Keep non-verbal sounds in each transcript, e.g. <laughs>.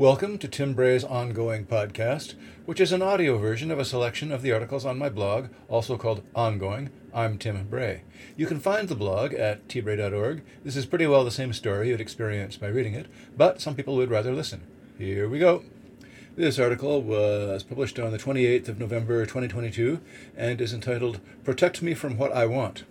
Welcome to Tim Bray's ongoing podcast, which is an audio version of a selection of the articles on my blog, also called Ongoing. I'm Tim Bray. You can find the blog at tbray.org. This is pretty well the same story you'd experience by reading it, but some people would rather listen. Here we go. This article was published on the 28th of November 2022 and is entitled Protect Me from What I Want.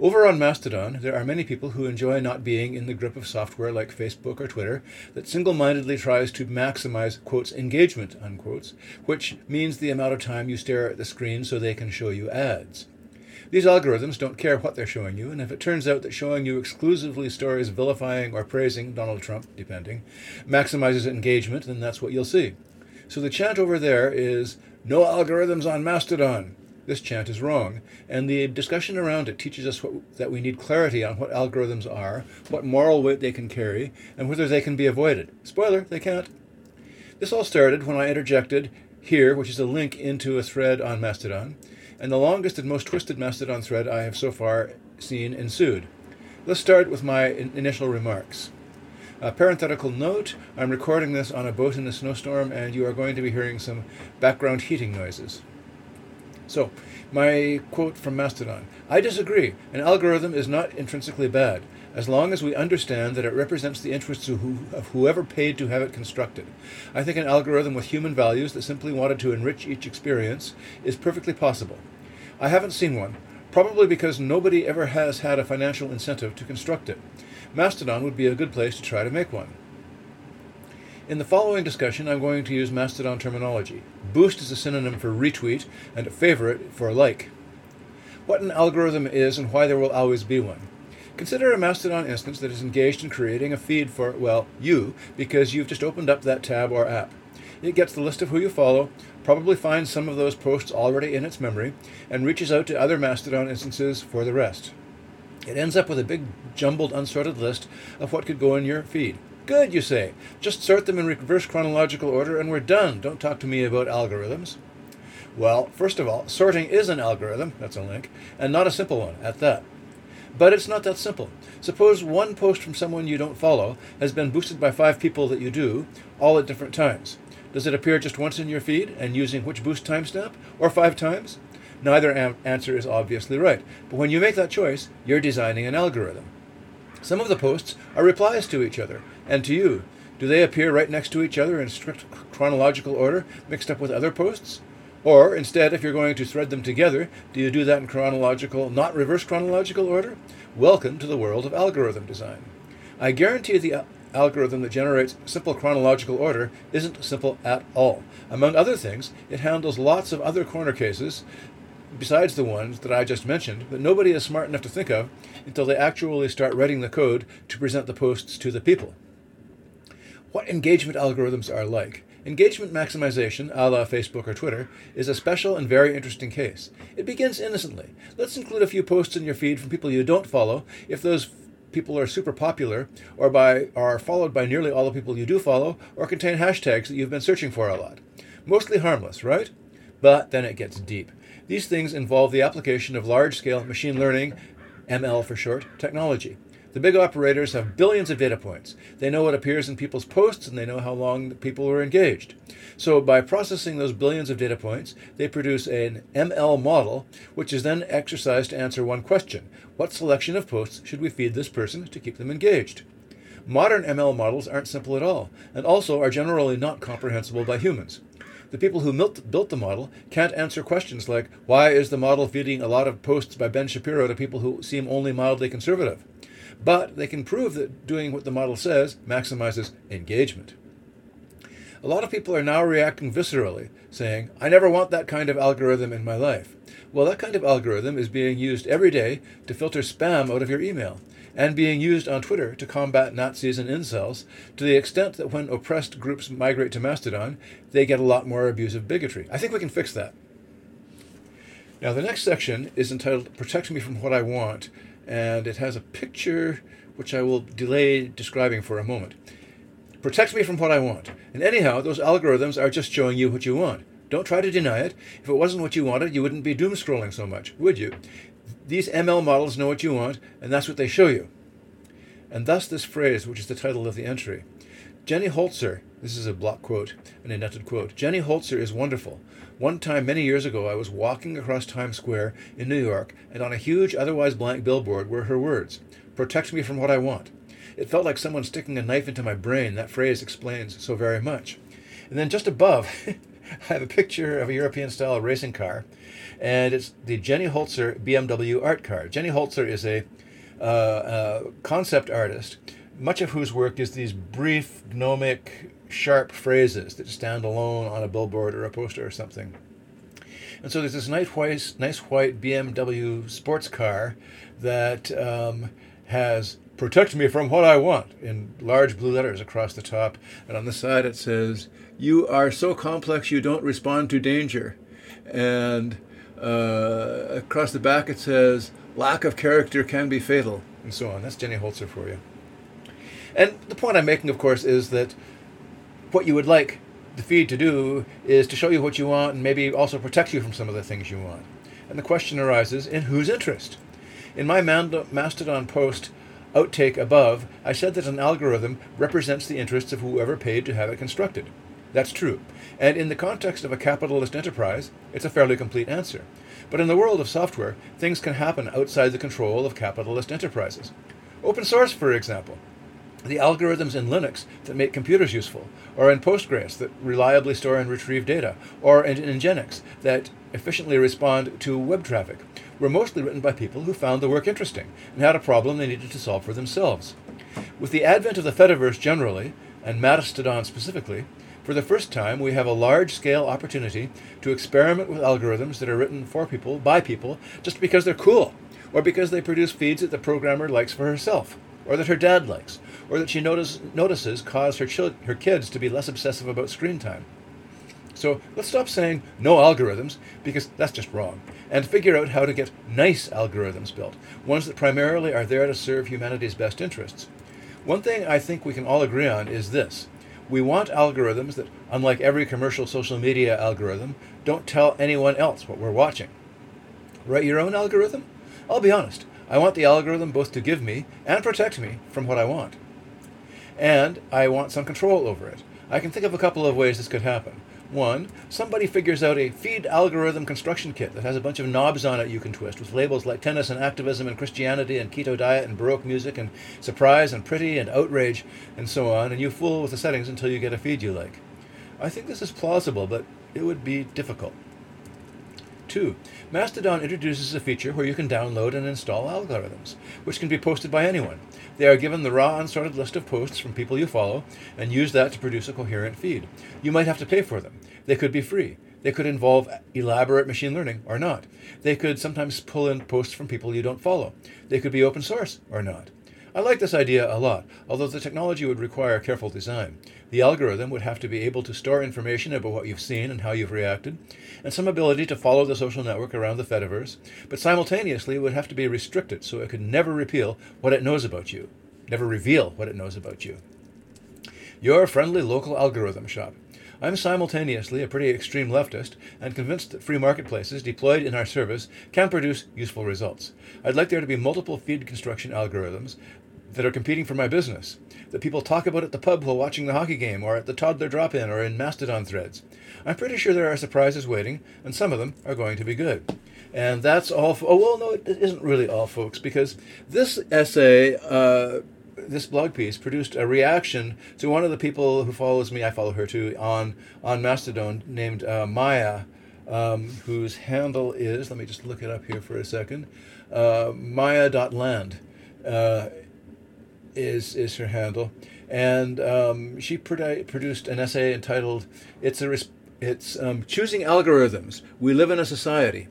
Over on Mastodon, there are many people who enjoy not being in the grip of software like Facebook or Twitter that single mindedly tries to maximize, quotes, engagement, unquotes, which means the amount of time you stare at the screen so they can show you ads. These algorithms don't care what they're showing you, and if it turns out that showing you exclusively stories vilifying or praising Donald Trump, depending, maximizes engagement, then that's what you'll see. So the chant over there is no algorithms on Mastodon. This chant is wrong, and the discussion around it teaches us what, that we need clarity on what algorithms are, what moral weight they can carry, and whether they can be avoided. Spoiler, they can't. This all started when I interjected here, which is a link into a thread on Mastodon, and the longest and most twisted Mastodon thread I have so far seen ensued. Let's start with my in- initial remarks. A parenthetical note I'm recording this on a boat in a snowstorm, and you are going to be hearing some background heating noises. So, my quote from Mastodon I disagree. An algorithm is not intrinsically bad, as long as we understand that it represents the interests of, who, of, whoever paid to have it constructed. I think an algorithm with human values that simply wanted to enrich each experience is perfectly possible. I haven't seen one, probably because nobody ever has had a financial incentive to construct it. Mastodon would be a good place to try to make one. In the following discussion, I'm going to use Mastodon terminology. Boost is a synonym for retweet, and a favorite for a like. What an algorithm is and why there will always be one. Consider a Mastodon instance that is engaged in creating a feed for, well, you, because you've just opened up that tab or app. It gets the list of who you follow, probably finds some of those posts already in its memory, and reaches out to other Mastodon instances for the rest. It ends up with a big, jumbled, unsorted list of what could go in your feed. Good, you say. Just sort them in reverse chronological order and we're done. Don't talk to me about algorithms. Well, first of all, sorting is an algorithm, that's a link, and not a simple one at that. But it's not that simple. Suppose one post from someone you don't follow has been boosted by five people that you do, all at different times. Does it appear just once in your feed and using which boost timestamp, or five times? Neither am- answer is obviously right, but when you make that choice, you're designing an algorithm. Some of the posts are replies to each other, and to you. Do they appear right next to each other in strict chronological order, mixed up with other posts? Or, instead, if you're going to thread them together, do you do that in chronological, not reverse chronological order? Welcome to the world of algorithm design. I guarantee the algorithm that generates simple chronological order isn't simple at all. Among other things, it handles lots of other corner cases besides the ones that I just mentioned that nobody is smart enough to think of until they actually start writing the code to present the posts to the people. What engagement algorithms are like. Engagement maximization, a la Facebook or Twitter, is a special and very interesting case. It begins innocently. Let's include a few posts in your feed from people you don't follow if those people are super popular or by are followed by nearly all the people you do follow or contain hashtags that you've been searching for a lot. Mostly harmless, right? But then it gets deep. These things involve the application of large scale machine learning, ML for short, technology. The big operators have billions of data points. They know what appears in people's posts and they know how long people are engaged. So, by processing those billions of data points, they produce an ML model, which is then exercised to answer one question What selection of posts should we feed this person to keep them engaged? Modern ML models aren't simple at all, and also are generally not comprehensible by humans. The people who built the model can't answer questions like why is the model feeding a lot of posts by Ben Shapiro to people who seem only mildly conservative? But they can prove that doing what the model says maximizes engagement. A lot of people are now reacting viscerally, saying, I never want that kind of algorithm in my life. Well, that kind of algorithm is being used every day to filter spam out of your email and being used on Twitter to combat Nazis and incels to the extent that when oppressed groups migrate to Mastodon, they get a lot more abusive bigotry. I think we can fix that. Now, the next section is entitled Protect Me from What I Want, and it has a picture which I will delay describing for a moment. Protect me from what I want. And anyhow, those algorithms are just showing you what you want. Don't try to deny it. If it wasn't what you wanted, you wouldn't be doom scrolling so much, would you? These ML models know what you want, and that's what they show you. And thus, this phrase, which is the title of the entry Jenny Holzer, this is a block quote, an indented quote. Jenny Holzer is wonderful. One time, many years ago, I was walking across Times Square in New York, and on a huge, otherwise blank billboard were her words Protect me from what I want. It felt like someone sticking a knife into my brain. That phrase explains so very much. And then just above, <laughs> I have a picture of a European style racing car, and it's the Jenny Holzer BMW art car. Jenny Holzer is a uh, uh, concept artist, much of whose work is these brief, gnomic, sharp phrases that stand alone on a billboard or a poster or something. And so there's this nice white, nice white BMW sports car that um, has protect me from what I want in large blue letters across the top. And on the side it says, You are so complex you don't respond to danger. And uh, across the back it says, Lack of character can be fatal, and so on. That's Jenny Holzer for you. And the point I'm making, of course, is that what you would like the feed to do is to show you what you want and maybe also protect you from some of the things you want. And the question arises in whose interest? In my Mastodon post, outtake above, I said that an algorithm represents the interests of whoever paid to have it constructed. That's true. And in the context of a capitalist enterprise, it's a fairly complete answer. But in the world of software, things can happen outside the control of capitalist enterprises. Open source, for example the algorithms in Linux that make computers useful, or in Postgres that reliably store and retrieve data, or in Nginx that efficiently respond to web traffic, were mostly written by people who found the work interesting and had a problem they needed to solve for themselves. With the advent of the Fediverse generally, and Mastodon specifically, for the first time we have a large scale opportunity to experiment with algorithms that are written for people, by people, just because they're cool, or because they produce feeds that the programmer likes for herself, or that her dad likes, or that she notice, notices cause her, chil- her kids to be less obsessive about screen time. So let's stop saying no algorithms, because that's just wrong, and figure out how to get nice algorithms built, ones that primarily are there to serve humanity's best interests. One thing I think we can all agree on is this. We want algorithms that, unlike every commercial social media algorithm, don't tell anyone else what we're watching. Write your own algorithm? I'll be honest, I want the algorithm both to give me and protect me from what I want and I want some control over it. I can think of a couple of ways this could happen. One, somebody figures out a feed algorithm construction kit that has a bunch of knobs on it you can twist with labels like tennis and activism and Christianity and keto diet and Baroque music and surprise and pretty and outrage and so on, and you fool with the settings until you get a feed you like. I think this is plausible, but it would be difficult. Two, Mastodon introduces a feature where you can download and install algorithms, which can be posted by anyone. They are given the raw unsorted list of posts from people you follow and use that to produce a coherent feed. You might have to pay for them. They could be free. They could involve elaborate machine learning or not. They could sometimes pull in posts from people you don't follow. They could be open source or not. I like this idea a lot, although the technology would require careful design. The algorithm would have to be able to store information about what you've seen and how you've reacted, and some ability to follow the social network around the Fediverse, but simultaneously it would have to be restricted so it could never repeal what it knows about you, never reveal what it knows about you. Your friendly local algorithm shop. I'm simultaneously a pretty extreme leftist and convinced that free marketplaces deployed in our service can produce useful results. I'd like there to be multiple feed construction algorithms that are competing for my business, that people talk about at the pub while watching the hockey game, or at the toddler drop in, or in Mastodon threads. I'm pretty sure there are surprises waiting, and some of them are going to be good. And that's all. oh, well, no, it isn't really all, folks, because this essay uh, this blog piece produced a reaction to one of the people who follows me. I follow her too on on Mastodon, named uh, Maya, um, whose handle is. Let me just look it up here for a second. Uh, Maya.land uh, is is her handle, and um, she produ- produced an essay entitled "It's a res- it's um, choosing algorithms. We live in a society."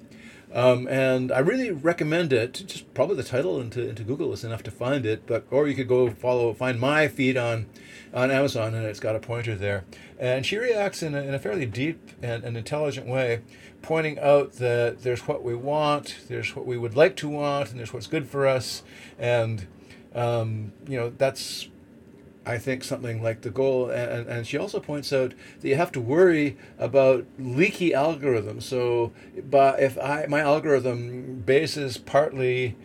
Um, and I really recommend it. Just probably the title into, into Google is enough to find it, but or you could go follow find my feed on on Amazon, and it's got a pointer there. And she reacts in a, in a fairly deep and, and intelligent way, pointing out that there's what we want, there's what we would like to want, and there's what's good for us, and um, you know that's I think something like the goal, and, and she also points out that you have to worry about leaky algorithms. So, but if I my algorithm bases partly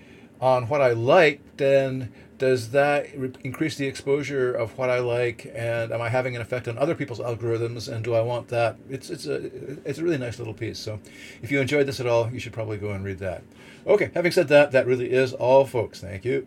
on what I like, then does that re- increase the exposure of what I like, and am I having an effect on other people's algorithms? And do I want that? It's it's a it's a really nice little piece. So, if you enjoyed this at all, you should probably go and read that. Okay, having said that, that really is all, folks. Thank you.